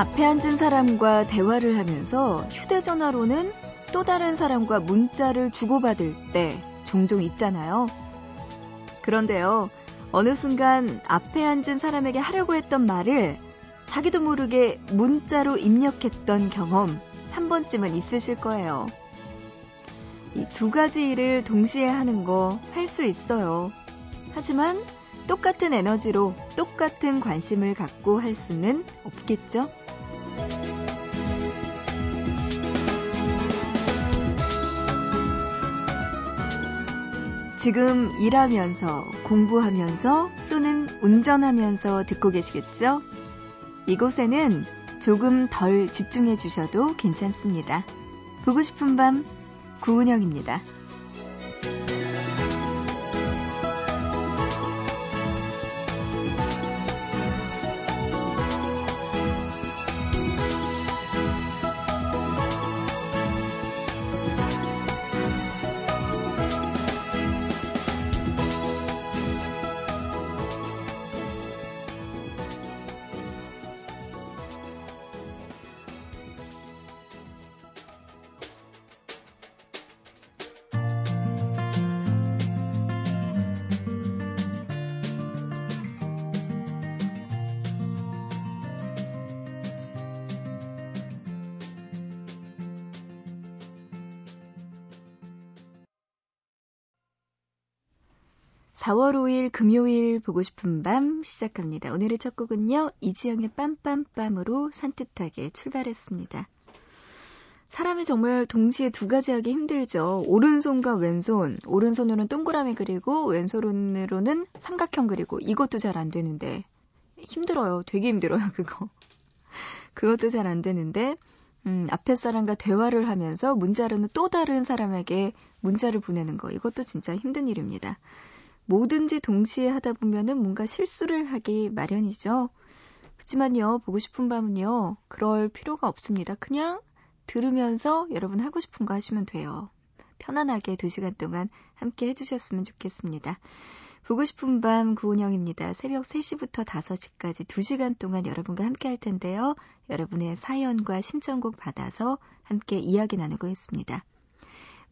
앞에 앉은 사람과 대화를 하면서 휴대전화로는 또 다른 사람과 문자를 주고받을 때 종종 있잖아요. 그런데요, 어느 순간 앞에 앉은 사람에게 하려고 했던 말을 자기도 모르게 문자로 입력했던 경험 한 번쯤은 있으실 거예요. 이 두 가지 일을 동시에 하는 거 할 수 있어요. 하지만 똑같은 에너지로 똑같은 관심을 갖고 할 수는 없겠죠? 지금 일하면서, 공부하면서 또는 운전하면서 듣고 계시겠죠? 이곳에는 조금 덜 집중해 주셔도 괜찮습니다. 보고 싶은 밤, 구은영입니다. 4월 5일 금요일 보고 싶은 밤 시작합니다. 오늘의 첫 곡은요. 이지영의 빰빰빰으로 산뜻하게 출발했습니다. 사람이 정말 동시에 두 가지 하기 힘들죠. 오른손과 왼손. 오른손으로는 동그라미 그리고 왼손으로는 삼각형 그리고 이것도 잘 안 되는데 힘들어요. 되게 힘들어요, 그거. 그것도 잘 안 되는데 음, 앞에 사람과 대화를 하면서 문자로는 또 다른 사람에게 문자를 보내는 거 이것도 진짜 힘든 일입니다. 뭐든지 동시에 하다 보면은 뭔가 실수를 하기 마련이죠. 그렇지만요, 보고 싶은 밤은요, 그럴 필요가 없습니다. 그냥 들으면서 여러분 하고 싶은 거 하시면 돼요. 편안하게 2시간 동안 함께 해주셨으면 좋겠습니다. 보고 싶은 밤 구은영입니다. 새벽 3시부터 5시까지 2시간 동안 여러분과 함께 할 텐데요. 여러분의 사연과 신청곡 받아서 함께 이야기 나누고 있습니다.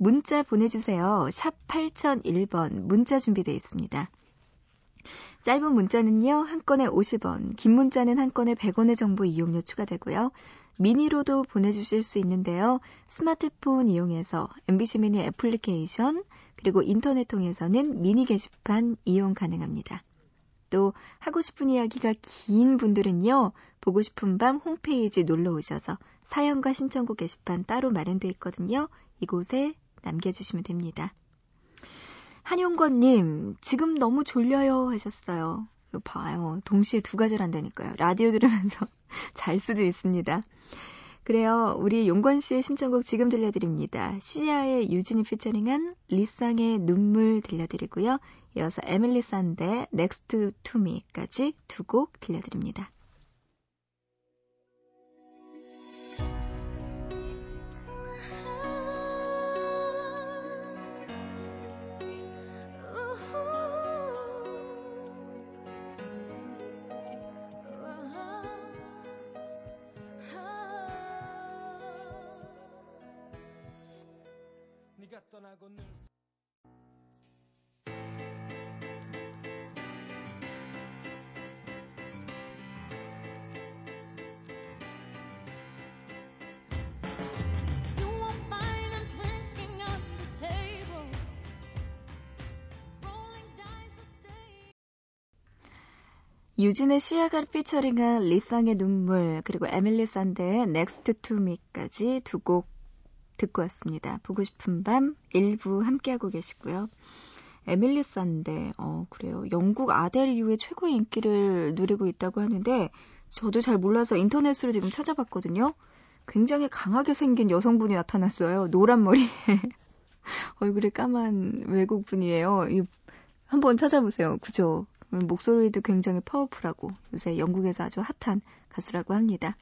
문자 보내주세요. 샵 8001번 문자 준비되어 있습니다. 짧은 문자는요, 한 건에 50원, 긴 문자는 한 건에 100원의 정보 이용료 추가되고요. 미니로도 보내주실 수 있는데요. 스마트폰 이용해서 MBC 미니 애플리케이션, 그리고 인터넷 통해서는 미니 게시판 이용 가능합니다. 또 하고 싶은 이야기가 긴 분들은요, 보고 싶은 밤 홈페이지 놀러 오셔서 사연과 신청곡 게시판 따로 마련되어 있거든요. 이곳에 남겨주시면 됩니다. 한용건님, 지금 너무 졸려요 하셨어요. 봐요. 동시에 두 가지를 한다니까요. 라디오 들으면서 잘 수도 있습니다. 그래요. 우리 용건 씨의 신청곡 지금 들려드립니다. 씨야의 유진이 피처링한 리쌍의 눈물 들려드리고요. 이어서 에밀리 산데 Next to Me까지 두 곡 들려드립니다. 떠나고 늘 유진의 시아가 피처링한 리쌍의 눈물 그리고 에밀리 산데의 넥스트 투미까지 두곡 듣고 왔습니다. 보고 싶은 밤 일부 함께하고 계시고요. 에밀리 산데, 어, 그래요. 영국 아델 이후에 최고의 인기를 누리고 있다고 하는데, 저도 잘 몰라서 인터넷으로 지금 찾아봤거든요. 굉장히 강하게 생긴 여성분이 나타났어요. 노란 머리에. 얼굴이 까만 외국분이에요. 한번 찾아보세요. 그죠? 목소리도 굉장히 파워풀하고 요새 영국에서 아주 핫한 가수라고 합니다.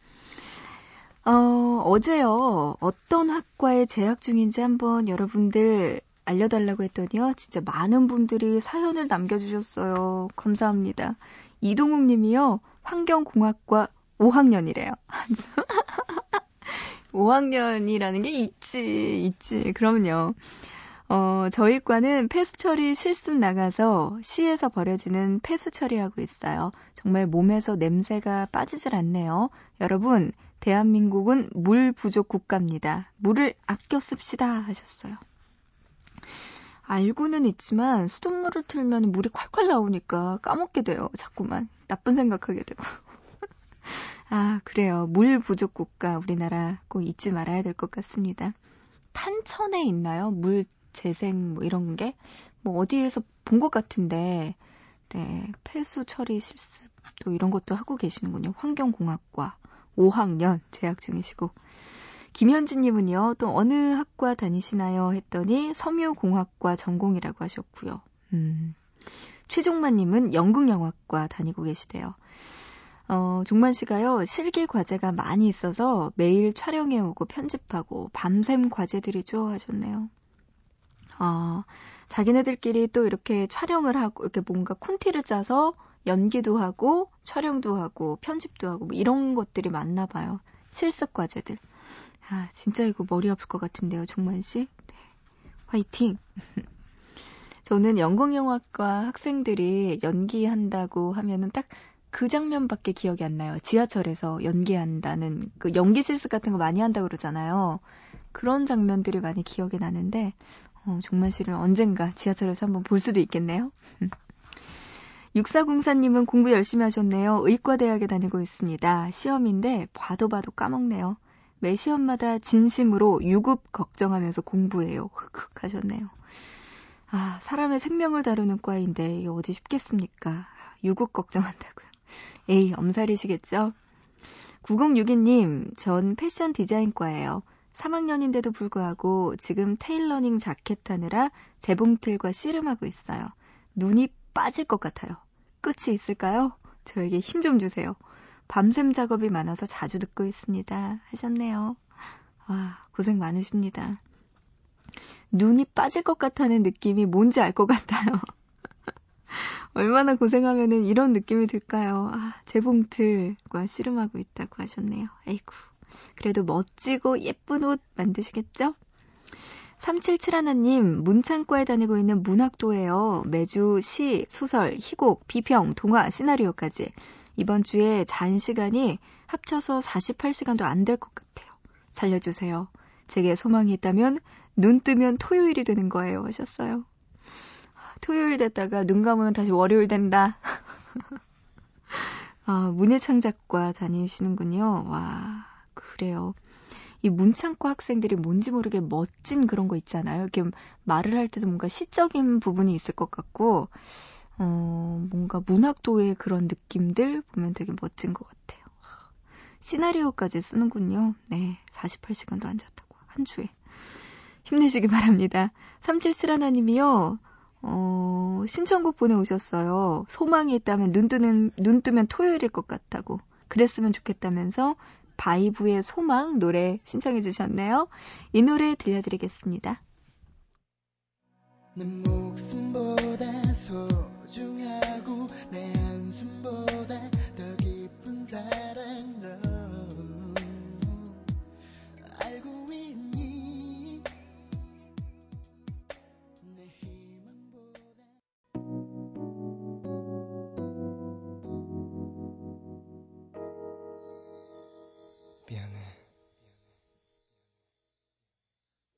어, 어제요. 어떤 학과에 재학 중인지 한번 여러분들 알려달라고 했더니요. 진짜 많은 분들이 사연을 남겨주셨어요. 감사합니다. 이동욱 님이요. 환경공학과 5학년이래요. 5학년이라는 게 있지, 있지. 그럼요. 어, 저희 과는 폐수 처리 실습 나가서 시에서 버려지는 폐수 처리하고 있어요. 정말 몸에서 냄새가 빠지질 않네요. 여러분, 대한민국은 물 부족 국가입니다. 물을 아껴 씁시다 하셨어요. 알고는 있지만 수돗물을 틀면 물이 콸콸 나오니까 까먹게 돼요. 자꾸만. 나쁜 생각하게 되고. 아, 그래요. 물 부족 국가 우리나라 꼭 잊지 말아야 될 것 같습니다. 탄천에 있나요? 물 재생 뭐 이런 게? 뭐 어디에서 본 것 같은데, 네, 폐수 처리 실습 또 이런 것도 하고 계시는군요. 환경공학과 5학년 재학 중이시고. 김현진님은요, 또 어느 학과 다니시나요? 했더니 섬유공학과 전공이라고 하셨고요. 음. 최종만님은 연극영화과 다니고 계시대요. 어, 종만 씨가요, 실기 과제가 많이 있어서 매일 촬영해오고 편집하고 밤샘 과제들이죠 하셨네요. 어, 자기네들끼리 또 이렇게 촬영을 하고, 이렇게 뭔가 콘티를 짜서 연기도 하고, 촬영도 하고, 편집도 하고, 뭐 이런 것들이 많나 봐요. 실습 과제들. 아, 진짜 이거 머리 아플 것 같은데요, 종만 씨? 네. 화이팅! 저는 연극영화과 학생들이 연기한다고 하면은 딱 그 장면밖에 기억이 안 나요. 지하철에서 연기한다는 그 연기 실습 같은 거 많이 한다 고 그러잖아요. 그런 장면들이 많이 기억이 나는데 어, 종만 씨를 언젠가 지하철에서 한번 볼 수도 있겠네요. 6404님은 공부 열심히 하셨네요. 의과대학에 다니고 있습니다. 시험인데 봐도 봐도 까먹네요. 매 시험마다 진심으로 유급 걱정하면서 공부해요. 흑흑 하셨네요. 아, 사람의 생명을 다루는 과인데 이게 어디 쉽겠습니까? 유급 걱정한다고요. 에이, 엄살이시겠죠? 9062님, 전 패션 디자인과예요. 3학년인데도 불구하고 지금 테일러닝 자켓 하느라 재봉틀과 씨름하고 있어요. 눈이 빠질 것 같아요. 끝이 있을까요? 저에게 힘 좀 주세요. 밤샘 작업이 많아서 자주 듣고 있습니다. 하셨네요. 와, 고생 많으십니다. 눈이 빠질 것 같다는 느낌이 뭔지 알 것 같아요. 얼마나 고생하면은 이런 느낌이 들까요? 아, 재봉틀과 씨름하고 있다고 하셨네요. 에이구. 그래도 멋지고 예쁜 옷 만드시겠죠? 377하나님, 문창과에 다니고 있는 문학도예요. 매주 시, 소설, 희곡, 비평, 동화, 시나리오까지. 이번 주에 잔 시간이 합쳐서 48시간도 안 될 것 같아요. 살려주세요. 제게 소망이 있다면 눈 뜨면 토요일이 되는 거예요. 하셨어요. 토요일 됐다가 눈 감으면 다시 월요일 된다. 아, 문예창작과 다니시는군요. 와, 그래요. 이 문창과 학생들이 뭔지 모르게 멋진 그런 거 있잖아요. 이렇게 말을 할 때도 뭔가 시적인 부분이 있을 것 같고, 어, 뭔가 문학도의 그런 느낌들 보면 되게 멋진 것 같아요. 시나리오까지 쓰는군요. 네, 48시간도 안 잤다고. 한 주에. 힘내시기 바랍니다. 377 하나님이요. 어, 신청곡 보내오셨어요. 소망이 있다면 눈 뜨는, 눈 뜨면 토요일일 것 같다고. 그랬으면 좋겠다면서 바이브의 소망 노래 신청해 주셨네요. 이 노래 들려드리겠습니다.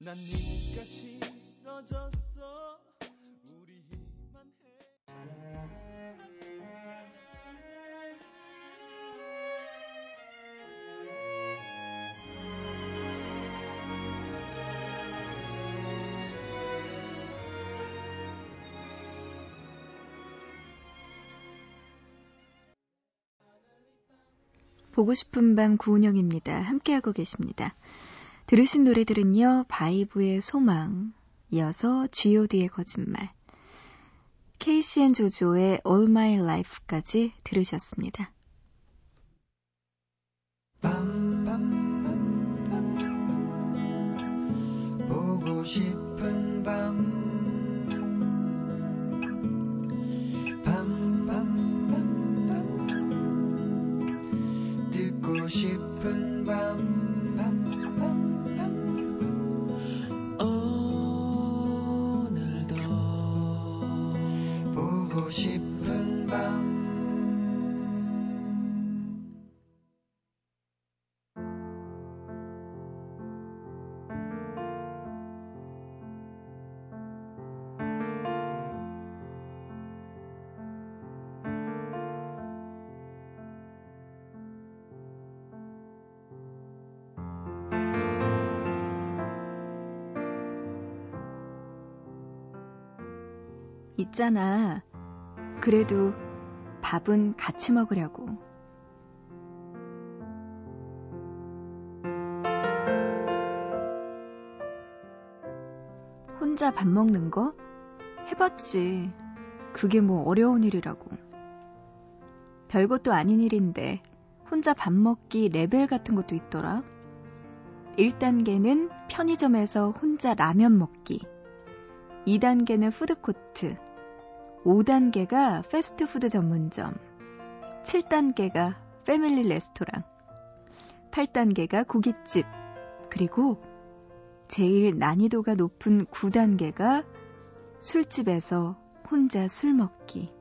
난 네가 싫어졌어 우리만 해 보고 싶은 밤 구은영입니다. 함께하고 계십니다. 들으신 노래들은요, 바이브의 소망, 이어서 G.O.D의 거짓말, KCN 조조의 All My Life까지 들으셨습니다. 보고 싶은 밤 싶은 싶은 밤 있잖아. 그래도 밥은 같이 먹으려고. 혼자 밥 먹는 거? 해봤지. 그게 뭐 어려운 일이라고. 별것도 아닌 일인데 혼자 밥 먹기 레벨 같은 것도 있더라. 1단계는 편의점에서 혼자 라면 먹기. 2단계는 푸드코트. 5단계가 패스트푸드 전문점, 7단계가 패밀리 레스토랑, 8단계가 고깃집, 그리고 제일 난이도가 높은 9단계가 술집에서 혼자 술 먹기.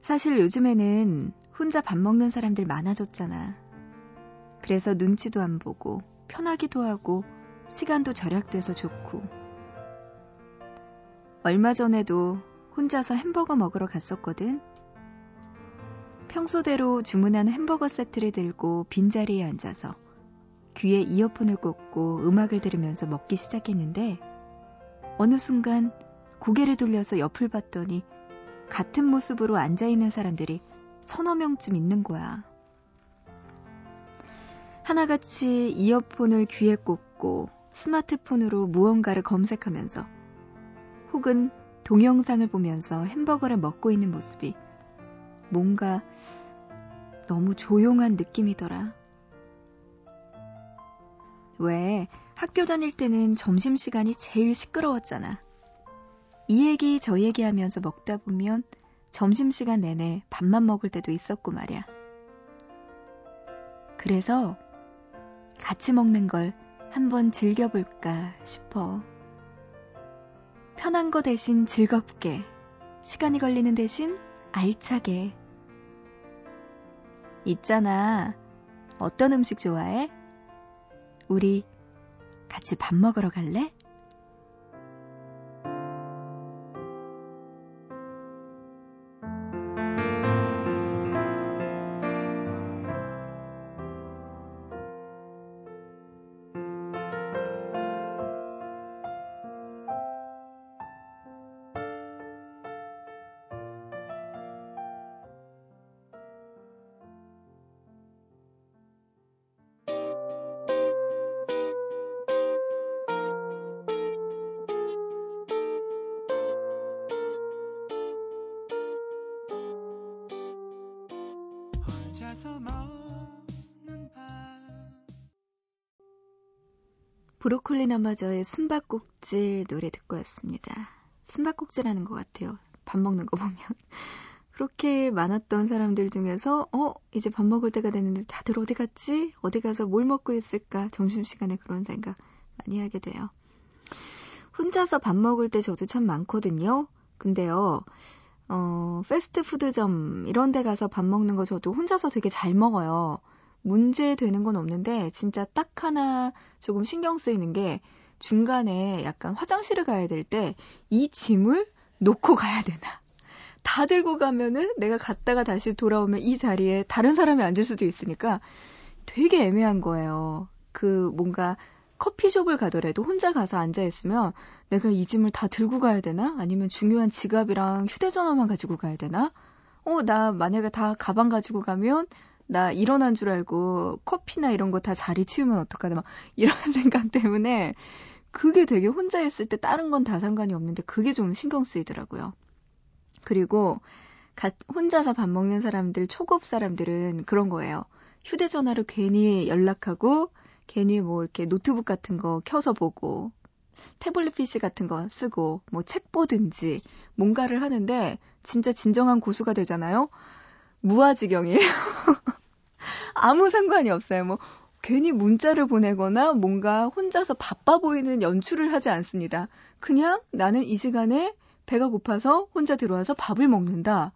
사실 요즘에는 혼자 밥 먹는 사람들 많아졌잖아. 그래서 눈치도 안 보고 편하기도 하고 시간도 절약돼서 좋고. 얼마 전에도 혼자서 햄버거 먹으러 갔었거든. 평소대로 주문한 햄버거 세트를 들고 빈자리에 앉아서 귀에 이어폰을 꽂고 음악을 들으면서 먹기 시작했는데 어느 순간 고개를 돌려서 옆을 봤더니 같은 모습으로 앉아있는 사람들이 서너 명쯤 있는 거야. 하나같이 이어폰을 귀에 꽂고 스마트폰으로 무언가를 검색하면서 혹은 동영상을 보면서 햄버거를 먹고 있는 모습이 뭔가 너무 조용한 느낌이더라. 왜 학교 다닐 때는 점심시간이 제일 시끄러웠잖아. 이 얘기 저 얘기 하면서 먹다 보면 점심시간 내내 밥만 먹을 때도 있었고 말이야. 그래서 같이 먹는 걸 한번 즐겨볼까 싶어. 편한 거 대신 즐겁게, 시간이 걸리는 대신 알차게. 있잖아. 어떤 음식 좋아해? 우리 같이 밥 먹으러 갈래? 브로콜리 너마저의 숨바꼭질 노래 듣고 왔습니다. 숨바꼭질하는 것 같아요. 밥 먹는 거 보면. 그렇게 많았던 사람들 중에서, 어, 이제 밥 먹을 때가 됐는데 다들 어디 갔지? 어디 가서 뭘 먹고 있을까? 점심시간에 그런 생각 많이 하게 돼요. 혼자서 밥 먹을 때 저도 참 많거든요. 근데요, 어, 패스트푸드점 이런 데 가서 밥 먹는 거 저도 혼자서 되게 잘 먹어요. 문제 되는 건 없는데 진짜 딱 하나 조금 신경 쓰이는 게 중간에 약간 화장실을 가야 될 때 이 짐을 놓고 가야 되나. 다 들고 가면은 내가 갔다가 다시 돌아오면 이 자리에 다른 사람이 앉을 수도 있으니까 되게 애매한 거예요. 그 뭔가 커피숍을 가더라도 혼자 가서 앉아 있으면 내가 이 짐을 다 들고 가야 되나? 아니면 중요한 지갑이랑 휴대전화만 가지고 가야 되나? 어, 나 만약에 다 가방 가지고 가면 나 일어난 줄 알고 커피나 이런 거 다 자리 치우면 어떡하나 막 이런 생각 때문에 그게 되게 혼자 있을 때 다른 건 다 상관이 없는데 그게 좀 신경 쓰이더라고요. 그리고 가, 혼자서 밥 먹는 사람들, 초급 사람들은 그런 거예요. 휴대전화로 괜히 연락하고 괜히 뭐 이렇게 노트북 같은 거 켜서 보고 태블릿 PC 같은 거 쓰고 뭐 책 보든지 뭔가를 하는데 진짜 진정한 고수가 되잖아요. 무아지경이에요. 아무 상관이 없어요. 뭐 괜히 문자를 보내거나 뭔가 혼자서 바빠 보이는 연출을 하지 않습니다. 그냥 나는 이 시간에 배가 고파서 혼자 들어와서 밥을 먹는다.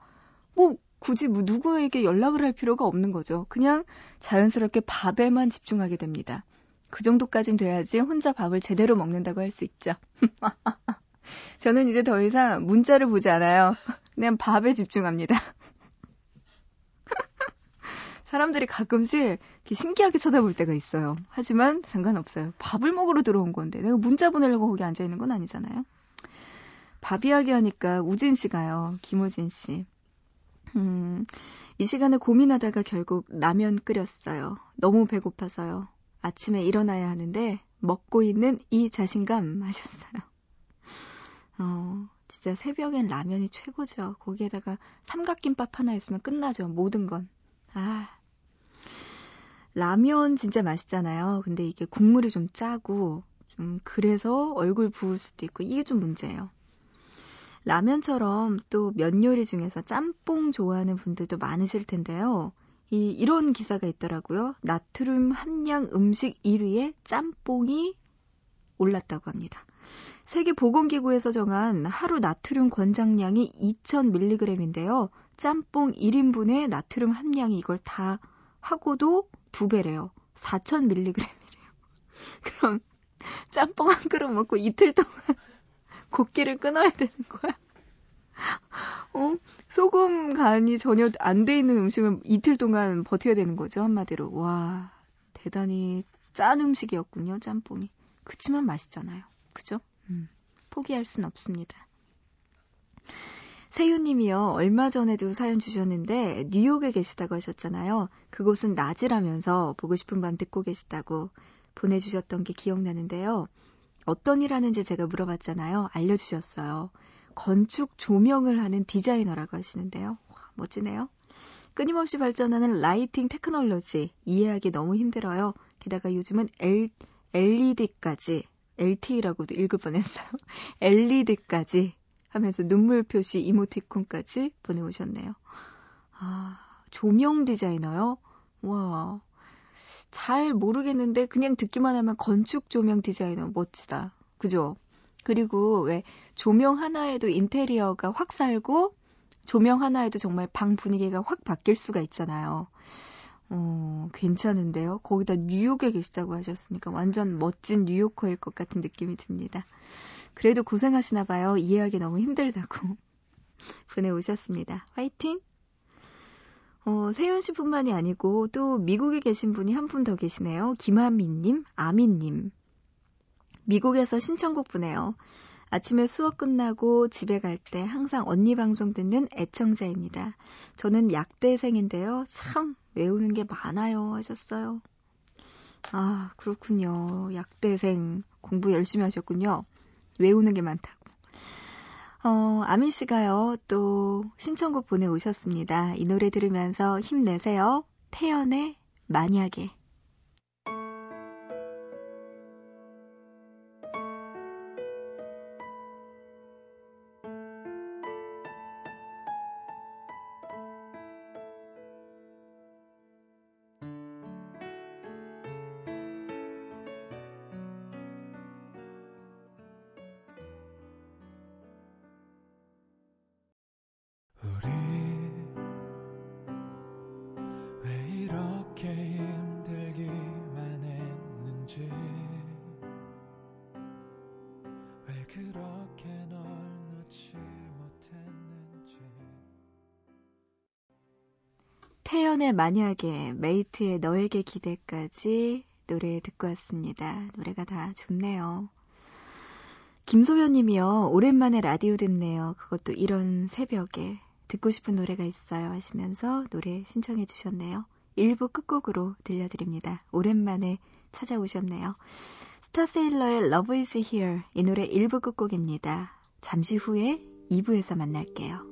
뭐 굳이 뭐 누구에게 연락을 할 필요가 없는 거죠. 그냥 자연스럽게 밥에만 집중하게 됩니다. 그 정도까진 돼야지 혼자 밥을 제대로 먹는다고 할 수 있죠. 저는 이제 더 이상 문자를 보지 않아요. 그냥 밥에 집중합니다. 사람들이 가끔씩 신기하게 쳐다볼 때가 있어요. 하지만 상관없어요. 밥을 먹으러 들어온 건데 내가 문자 보내려고 거기 앉아 있는 건 아니잖아요. 밥 이야기 하니까 우진 씨가요. 김우진 씨. 음, 이 시간에 고민하다가 결국 라면 끓였어요. 너무 배고파서요. 아침에 일어나야 하는데 먹고 있는 이 자신감 하셨어요. 어, 진짜 새벽엔 라면이 최고죠. 거기에다가 삼각김밥 하나 있으면 끝나죠. 모든 건. 아. 라면 진짜 맛있잖아요. 근데 이게 국물이 좀 짜고 좀 그래서 얼굴 부을 수도 있고 이게 좀 문제예요. 라면처럼 또 면 요리 중에서 짬뽕 좋아하는 분들도 많으실 텐데요. 이, 이런 기사가 있더라고요. 나트륨 함량 음식 1위에 짬뽕이 올랐다고 합니다. 세계보건기구에서 정한 하루 나트륨 권장량이 2000mg인데요. 짬뽕 1인분의 나트륨 함량이 이걸 다 하고도 두 배래요. 4000mg이래요. 그럼 짬뽕 한 그릇 먹고 이틀 동안 곡기를 끊어야 되는 거야. 어? 소금 간이 전혀 안 돼 있는 음식을 이틀 동안 버텨야 되는 거죠, 한마디로. 와, 대단히 짠 음식이었군요, 짬뽕이. 그치만 맛있잖아요. 그죠? 음, 포기할 순 없습니다. 세윤님이요, 얼마 전에도 사연 주셨는데, 뉴욕에 계시다고 하셨잖아요. 그곳은 낮이라면서 보고 싶은 밤 듣고 계시다고 보내주셨던 게 기억나는데요. 어떤 일 하는지 제가 물어봤잖아요. 알려주셨어요. 건축 조명을 하는 디자이너라고 하시는데요. 와, 멋지네요. 끊임없이 발전하는 lighting 테크놀로지 이해하기 너무 힘들어요. 게다가 요즘은 L, LED까지 LTE라고도 읽을 뻔했어요. LED까지 하면서 눈물 표시 이모티콘까지 보내오셨네요. 아, 조명 디자이너요? 와, 잘 모르겠는데 그냥 듣기만 하면 건축 조명 디자이너 멋지다. 그죠? 그리고 왜 조명 하나에도 인테리어가 확 살고 조명 하나에도 정말 방 분위기가 확 바뀔 수가 있잖아요. 어, 괜찮은데요? 거기다 뉴욕에 계시다고 하셨으니까 완전 멋진 뉴요커일 것 같은 느낌이 듭니다. 그래도 고생하시나 봐요. 이해하기 너무 힘들다고 보내오셨습니다. 화이팅! 어, 세윤 씨뿐만이 아니고 또 미국에 계신 분이 한 분 더 계시네요. 김하민님, 아민님. 미국에서 신청곡 보내요. 아침에 수업 끝나고 집에 갈 때 항상 언니 방송 듣는 애청자입니다. 저는 약대생인데요. 참 외우는 게 많아요 하셨어요. 아, 그렇군요. 약대생 공부 열심히 하셨군요. 외우는 게 많다고. 어, 아민 씨가요, 또 신청곡 보내오셨습니다. 이 노래 들으면서 힘내세요. 태연의 만약에. 태연의 만약에, 메이트의 너에게 기대까지 노래 듣고 왔습니다. 노래가 다 좋네요. 김소연 님이요. 오랜만에 라디오 듣네요. 그것도 이런 새벽에. 듣고 싶은 노래가 있어요 하시면서 노래 신청해 주셨네요. 1부 끝곡으로 들려드립니다. 오랜만에 찾아오셨네요. 스타세일러의 Love is Here 이 노래 1부 끝곡입니다. 잠시 후에 2부에서 만날게요.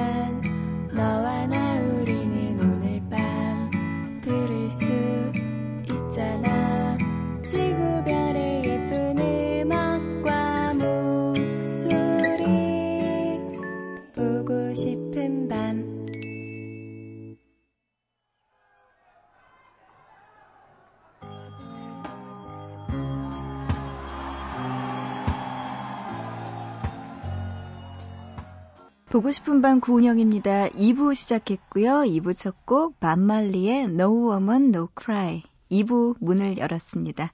보고 싶은 밤 구은영입니다. 2부 시작했고요. 2부 첫 곡 반말리의 No Woman No Cry 2부 문을 열었습니다.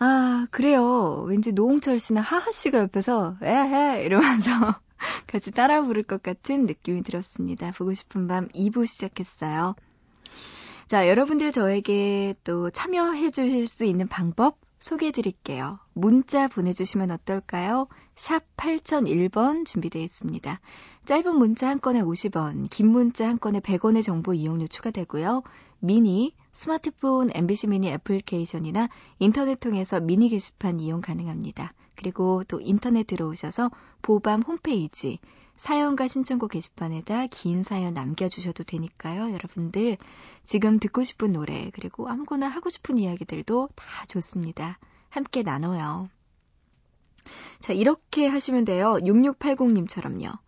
아 그래요. 왠지 노홍철 씨나 하하 씨가 옆에서 에헤 이러면서 같이 따라 부를 것 같은 느낌이 들었습니다. 보고 싶은 밤 2부 시작했어요. 자 여러분들 저에게 또 참여해 주실 수 있는 방법 소개해 드릴게요. 문자 보내주시면 어떨까요? 샵 8001번 준비되어 있습니다. 짧은 문자 한 건에 50원, 긴 문자 한 건에 100원의 정보 이용료 추가되고요. 미니, 스마트폰 MBC 미니 애플리케이션이나 인터넷 통해서 미니 게시판 이용 가능합니다. 그리고 또 인터넷 들어오셔서 보밤 홈페이지, 사연과 신청곡 게시판에다 긴 사연 남겨주셔도 되니까요. 여러분들 지금 듣고 싶은 노래 그리고 아무거나 하고 싶은 이야기들도 다 좋습니다. 함께 나눠요. 자, 이렇게 하시면 돼요. 6680님처럼요.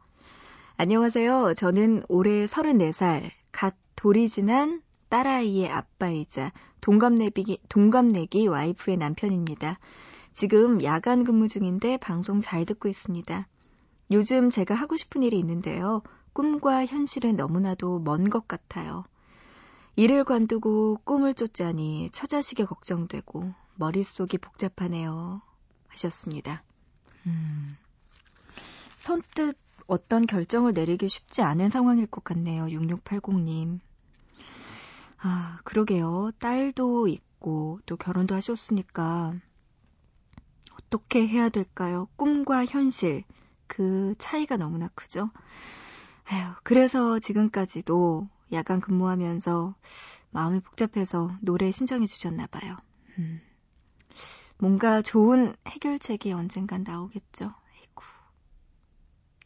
안녕하세요. 저는 올해 34살, 갓 돌이 지난 딸아이의 아빠이자 동갑내기, 동갑내기 와이프의 남편입니다. 지금 야간 근무 중인데 방송 잘 듣고 있습니다. 요즘 제가 하고 싶은 일이 있는데요. 꿈과 현실은 너무나도 먼 것 같아요. 일을 관두고 꿈을 쫓자니 처자식이 걱정되고 머릿속이 복잡하네요. 하셨습니다. 음, 선뜻 어떤 결정을 내리기 쉽지 않은 상황일 것 같네요. 6680님. 아, 그러게요. 딸도 있고 또 결혼도 하셨으니까 어떻게 해야 될까요? 꿈과 현실. 그 차이가 너무나 크죠. 에휴, 그래서 지금까지도 야간 근무하면서 마음이 복잡해서 노래 신청해 주셨나 봐요. 음. 뭔가 좋은 해결책이 언젠간 나오겠죠. 아이고.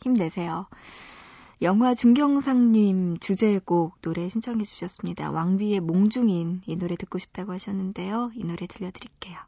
힘내세요. 영화 중경상님 주제곡 노래 신청해 주셨습니다. 왕비의 몽중인 이 노래 듣고 싶다고 하셨는데요. 이 노래 들려드릴게요.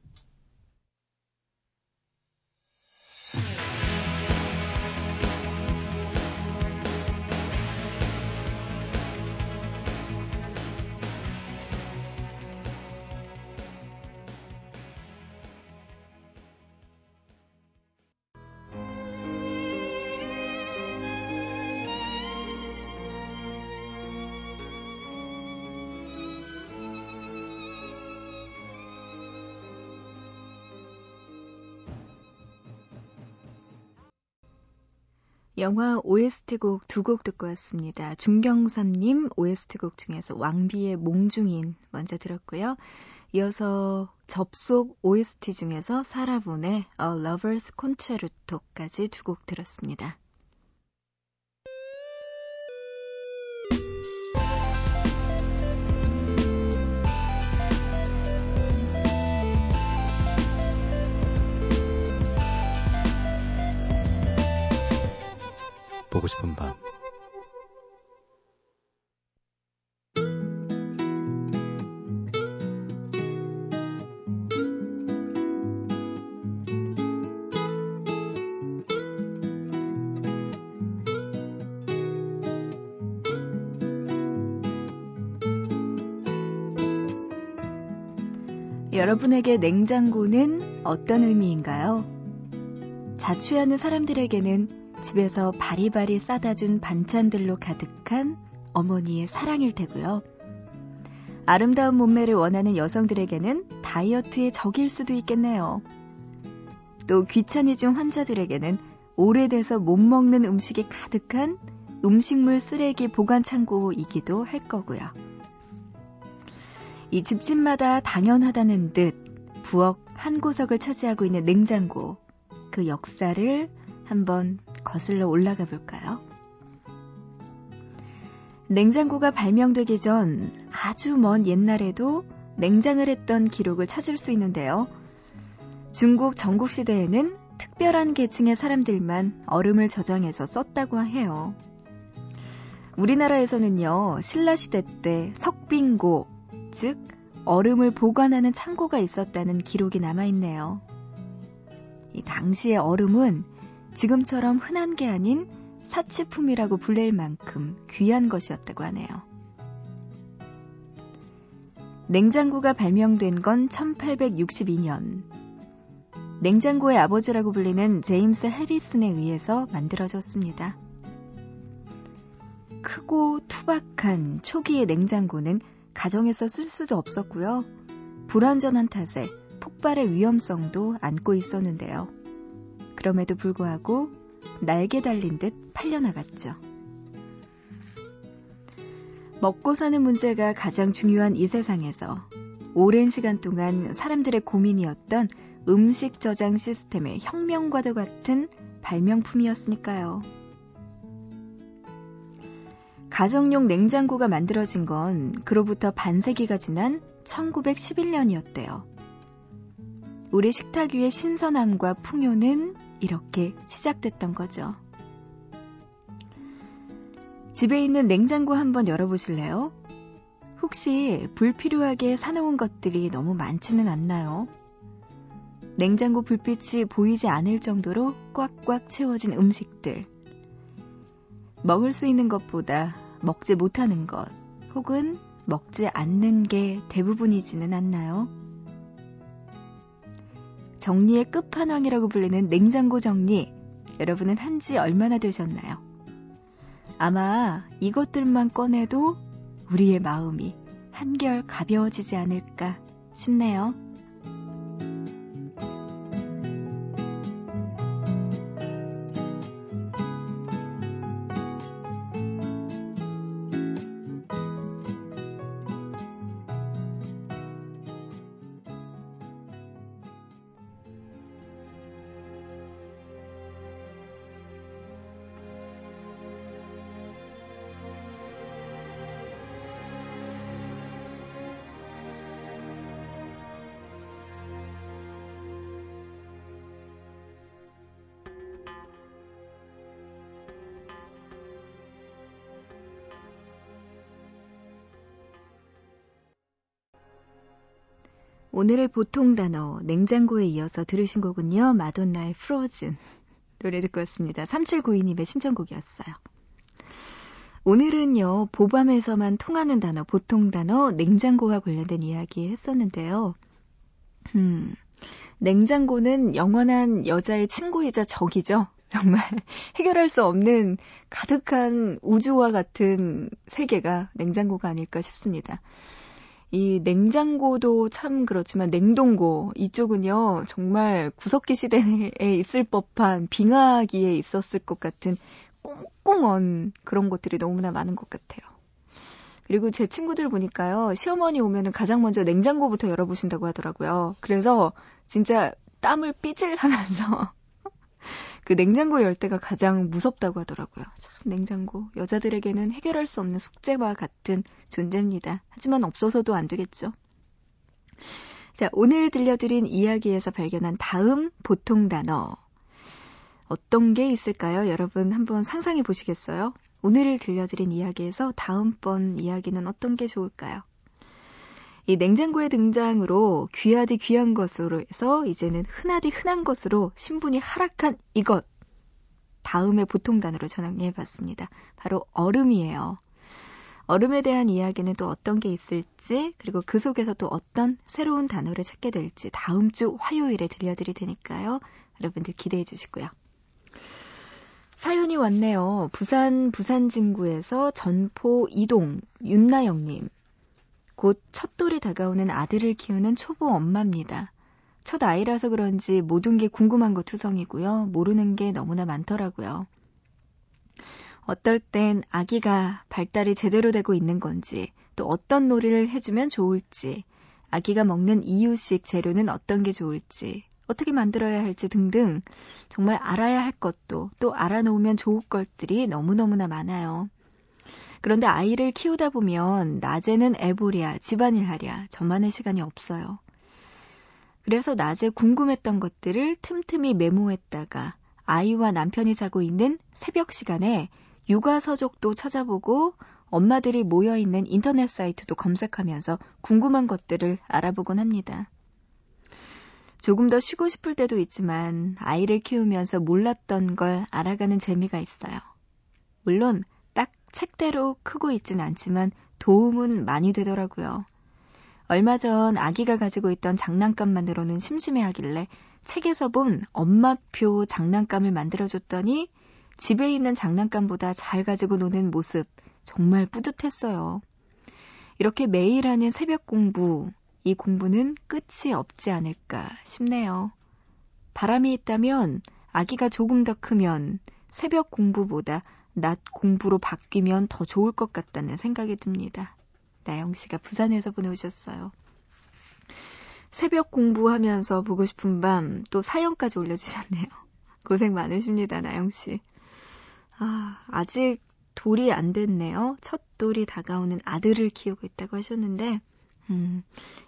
영화 OST곡 두 곡 듣고 왔습니다. 중경삼님 OST곡 중에서 왕비의 몽중인 먼저 들었고요. 이어서 접속 OST 중에서 사라본의 A Lover's Concerto까지 두 곡 들었습니다. 보고 싶은 밤 여러분에게 냉장고는 어떤 의미인가요? 자취하는 사람들에게는 집에서 바리바리 싸다 준 반찬들로 가득한 어머니의 사랑일 테고요. 아름다운 몸매를 원하는 여성들에게는 다이어트의 적일 수도 있겠네요. 또 귀차니즘 환자들에게는 오래돼서 못 먹는 음식이 가득한 음식물 쓰레기 보관 창고이기도 할 거고요. 이 집집마다 당연하다는 듯 부엌 한 구석을 차지하고 있는 냉장고. 그 역사를 한번 거슬러 올라가 볼까요? 냉장고가 발명되기 전 아주 먼 옛날에도 냉장을 했던 기록을 찾을 수 있는데요. 중국 전국시대에는 특별한 계층의 사람들만 얼음을 저장해서 썼다고 해요. 우리나라에서는요, 신라시대 때 석빙고, 즉, 얼음을 보관하는 창고가 있었다는 기록이 남아있네요. 이 당시의 얼음은 지금처럼 흔한 게 아닌 사치품이라고 불릴 만큼 귀한 것이었다고 하네요. 냉장고가 발명된 건 1862년. 냉장고의 아버지라고 불리는 제임스 해리슨에 의해서 만들어졌습니다. 크고 투박한 초기의 냉장고는 가정에서 쓸 수도 없었고요. 불완전한 탓에 폭발의 위험성도 안고 있었는데요. 그럼에도 불구하고 날개 달린 듯 팔려나갔죠. 먹고 사는 문제가 가장 중요한 이 세상에서 오랜 시간 동안 사람들의 고민이었던 음식 저장 시스템의 혁명과도 같은 발명품이었으니까요. 가정용 냉장고가 만들어진 건 그로부터 반세기가 지난 1911년이었대요. 우리 식탁 위의 신선함과 풍요는 이렇게 시작됐던 거죠. 집에 있는 냉장고 한번 열어보실래요? 혹시 불필요하게 사놓은 것들이 너무 많지는 않나요? 냉장고 불빛이 보이지 않을 정도로 꽉꽉 채워진 음식들. 먹을 수 있는 것보다 먹지 못하는 것, 혹은 먹지 않는 게 대부분이지는 않나요? 정리의 끝판왕이라고 불리는 냉장고 정리, 여러분은 한 지 얼마나 되셨나요? 아마 이것들만 꺼내도 우리의 마음이 한결 가벼워지지 않을까 싶네요. 오늘의 보통 단어 냉장고에 이어서 들으신 곡은요. 마돈나의 프로즌 노래 듣고 왔습니다. 3792님의 신청곡이었어요. 오늘은요. 보밤에서만 통하는 단어 보통 단어 냉장고와 관련된 이야기 했었는데요. 음, 냉장고는 영원한 여자의 친구이자 적이죠. 정말 해결할 수 없는 가득한 우주와 같은 세계가 냉장고가 아닐까 싶습니다. 이 냉장고도 참 그렇지만 냉동고 이쪽은요 정말 구석기 시대에 있을 법한 빙하기에 있었을 것 같은 꽁꽁 언 그런 것들이 너무나 많은 것 같아요. 그리고 제 친구들 보니까요 시어머니 오면은 가장 먼저 냉장고부터 열어보신다고 하더라고요. 그래서 진짜 땀을 삐질 하면서 그 냉장고 열 때가 가장 무섭다고 하더라고요. 참, 냉장고. 여자들에게는 해결할 수 없는 숙제와 같은 존재입니다. 하지만 없어서도 안 되겠죠. 자, 오늘 들려드린 이야기에서 발견한 다음 보통 단어. 어떤 게 있을까요? 여러분 한번 상상해 보시겠어요? 오늘 들려드린 이야기에서 다음번 이야기는 어떤 게 좋을까요? 이 냉장고의 등장으로 귀하디 귀한 것으로 해서 이제는 흔하디 흔한 것으로 신분이 하락한 이것. 다음에 보통 단어로 전해 봤습니다. 바로 얼음이에요. 얼음에 대한 이야기는 또 어떤 게 있을지, 그리고 그 속에서 또 어떤 새로운 단어를 찾게 될지 다음 주 화요일에 들려드릴 테니까요. 여러분들 기대해 주시고요. 사연이 왔네요. 부산 부산진구에서 전포 이동 윤나영님. 곧 첫돌이 다가오는 아들을 키우는 초보 엄마입니다. 첫 아이라서 그런지 모든 게 궁금한 거 투성이고요. 모르는 게 너무나 많더라고요. 어떨 땐 아기가 발달이 제대로 되고 있는 건지, 또 어떤 놀이를 해주면 좋을지, 아기가 먹는 이유식 재료는 어떤 게 좋을지, 어떻게 만들어야 할지 등등 정말 알아야 할 것도 또 알아놓으면 좋을 것들이 너무너무나 많아요. 그런데 아이를 키우다 보면 낮에는 애보랴, 집안일 하랴, 저만의 시간이 없어요. 그래서 낮에 궁금했던 것들을 틈틈이 메모했다가 아이와 남편이 자고 있는 새벽 시간에 육아 서적도 찾아보고 엄마들이 모여 있는 인터넷 사이트도 검색하면서 궁금한 것들을 알아보곤 합니다. 조금 더 쉬고 싶을 때도 있지만 아이를 키우면서 몰랐던 걸 알아가는 재미가 있어요. 물론 딱 책대로 크고 있진 않지만 도움은 많이 되더라고요. 얼마 전 아기가 가지고 있던 장난감만으로는 심심해 하길래 책에서 본 엄마표 장난감을 만들어줬더니 집에 있는 장난감보다 잘 가지고 노는 모습 정말 뿌듯했어요. 이렇게 매일 하는 새벽 공부, 이 공부는 끝이 없지 않을까 싶네요. 바람이 있다면 아기가 조금 더 크면 새벽 공부보다 낮 공부로 바뀌면 더 좋을 것 같다는 생각이 듭니다. 나영 씨가 부산에서 보내오셨어요. 새벽 공부하면서 보고 싶은 밤 또 사연까지 올려주셨네요. 고생 많으십니다, 나영 씨. 아, 아직 돌이 안 됐네요. 첫 돌이 다가오는 아들을 키우고 있다고 하셨는데, 음,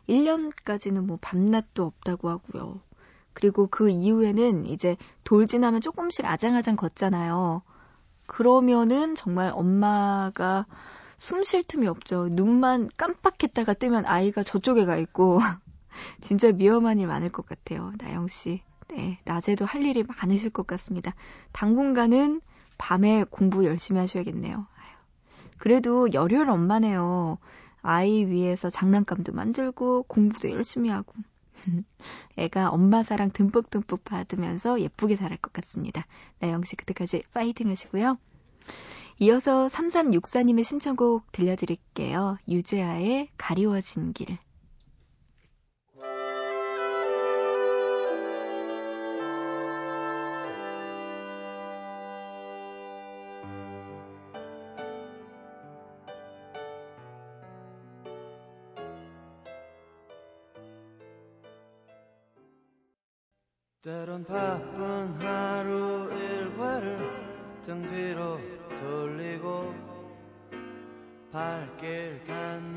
1년까지는 뭐 밤낮도 없다고 하고요. 그리고 그 이후에는 이제 돌 지나면 조금씩 아장아장 걷잖아요. 그러면은 정말 엄마가 숨 쉴 틈이 없죠. 눈만 깜빡했다가 뜨면 아이가 저쪽에 가 있고 진짜 위험한 일 많을 것 같아요. 나영 씨. 네, 낮에도 할 일이 많으실 것 같습니다. 당분간은 밤에 공부 열심히 하셔야겠네요. 그래도 열혈 엄마네요. 아이 위해서 장난감도 만들고 공부도 열심히 하고. 애가 엄마 사랑 듬뿍듬뿍 받으면서 예쁘게 자랄 것 같습니다. 나영 씨 그때까지 파이팅 하시고요. 이어서 3364님의 신청곡 들려드릴게요. 유재하의 가리워진 길. 바쁜 하루 일과를 등 뒤로 돌리고 발길 닿는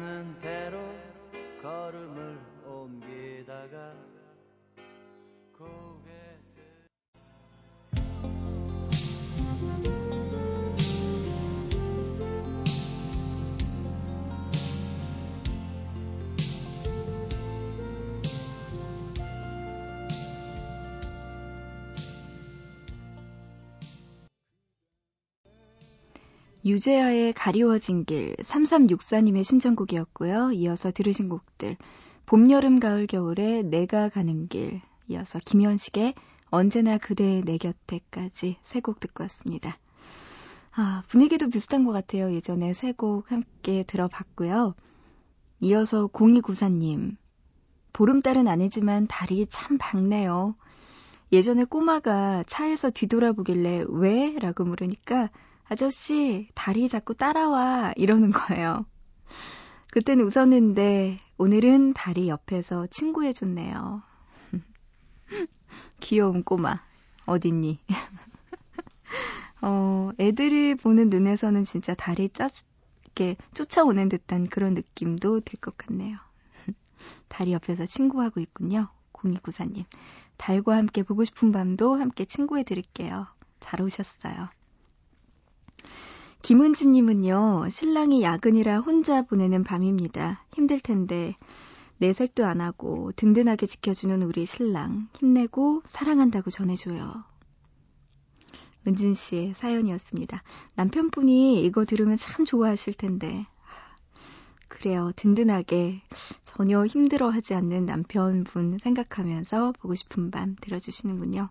유재하의 가리워진 길 3364님의 신청곡이었고요. 이어서 들으신 곡들 봄, 여름, 가을, 겨울에 내가 가는 길 이어서 김현식의 언제나 그대 내 곁에까지 세 곡 듣고 왔습니다. 아, 분위기도 비슷한 것 같아요. 예전에 세 곡 함께 들어봤고요. 이어서 0294님. 보름달은 아니지만 달이 참 밝네요. 예전에 꼬마가 차에서 뒤돌아보길래 왜? 라고 물으니까 아저씨, 다리 자꾸 따라와. 이러는 거예요. 그때는 웃었는데, 오늘은 다리 옆에서 친구해줬네요. 귀여운 꼬마. 어딨니? 어, 애들이 보는 눈에서는 진짜 다리 짜, 이렇게 쫓아오는 듯한 그런 느낌도 들 것 같네요. 다리 옆에서 친구하고 있군요. 0294님. 달과 함께 보고 싶은 밤도 함께 친구해 드릴게요. 잘 오셨어요. 김은지님은요, 신랑이 야근이라 혼자 보내는 밤입니다. 힘들 텐데, 내색도 안 하고 든든하게 지켜주는 우리 신랑, 힘내고 사랑한다고 전해줘요. 은진 씨의 사연이었습니다. 남편분이 이거 들으면 참 좋아하실 텐데. 그래요. 든든하게 전혀 힘들어하지 않는 남편분 생각하면서 보고 싶은 밤 들어주시는군요.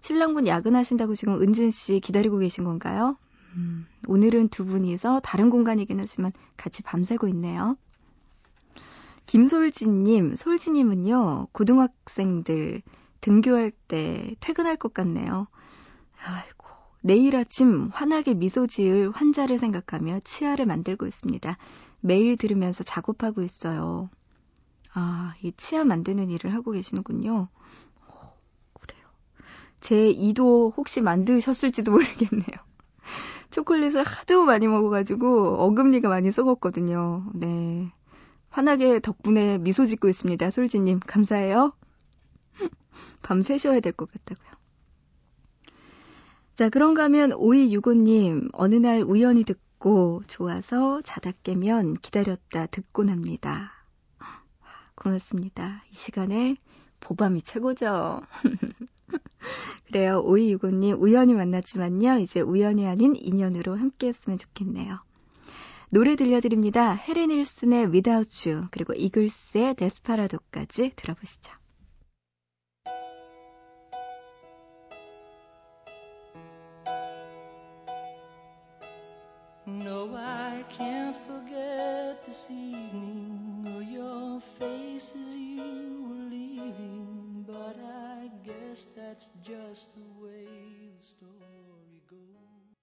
신랑분 야근하신다고 지금 은진 씨 기다리고 계신 건가요? 음, 오늘은 두 분이서 다른 공간이긴 하지만 같이 밤새고 있네요. 김솔진님, 솔진님은요, 고등학생들 등교할 때 퇴근할 것 같네요. 아이고, 내일 아침 환하게 미소 지을 환자를 생각하며 치아를 만들고 있습니다. 매일 들으면서 작업하고 있어요. 아, 이 치아 만드는 일을 하고 계시는군요. 오, 그래요. 제 이도 혹시 만드셨을지도 모르겠네요. 초콜릿을 하도 많이 먹어가지고 어금니가 많이 썩었거든요. 네. 환하게 덕분에 미소 짓고 있습니다. 솔지님, 감사해요. 밤 새셔야 될 것 같다고요. 자, 그런가 하면 5265님, 어느 날 우연히 듣고 좋아서 자다 깨면 기다렸다 듣곤 합니다. 고맙습니다. 이 시간에 보밤이 최고죠. 그래요. 5265님 우연히 만났지만요. 이제 우연이 아닌 인연으로 함께 했으면 좋겠네요. 노래 들려드립니다. 헤레 닐슨의 Without You 그리고 이글스의 데스파라도까지 들어보시죠. Can't forget this evening or your face as you guess that's just the way the story goes.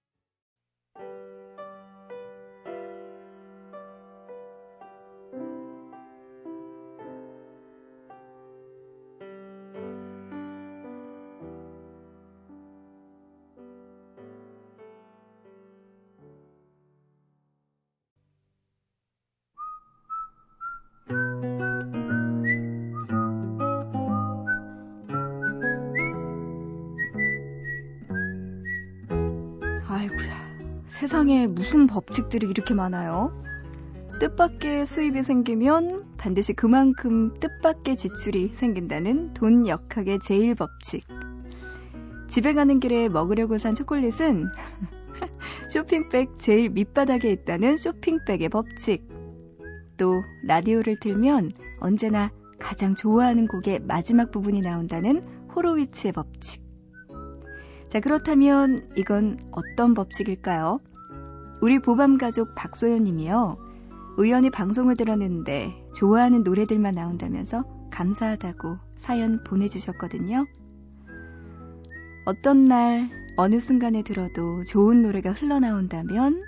세상에 무슨 법칙들이 이렇게 많아요? 뜻밖의 수입이 생기면 반드시 그만큼 뜻밖의 지출이 생긴다는 돈 역학의 제일 법칙. 집에 가는 길에 먹으려고 산 초콜릿은 쇼핑백 제일 밑바닥에 있다는 쇼핑백의 법칙. 또 라디오를 틀면 언제나 가장 좋아하는 곡의 마지막 부분이 나온다는 호로위츠의 법칙. 자, 그렇다면 이건 어떤 법칙일까요? 우리 보밤 가족 박소연 님이요. 우연히 방송을 들었는데 좋아하는 노래들만 나온다면서 감사하다고 사연 보내주셨거든요. 어떤 날, 어느 순간에 들어도 좋은 노래가 흘러나온다면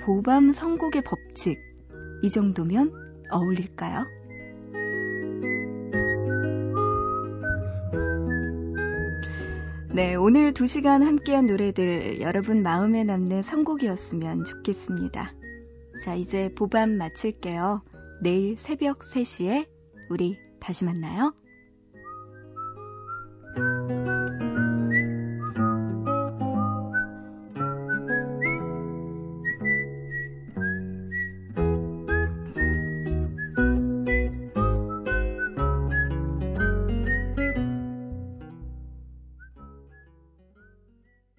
보밤 선곡의 법칙, 이 정도면 어울릴까요? 네, 오늘 2시간 함께한 노래들 여러분 마음에 남는 선곡이었으면 좋겠습니다. 자, 이제 보밤 마칠게요. 내일 새벽 3시에 우리 다시 만나요.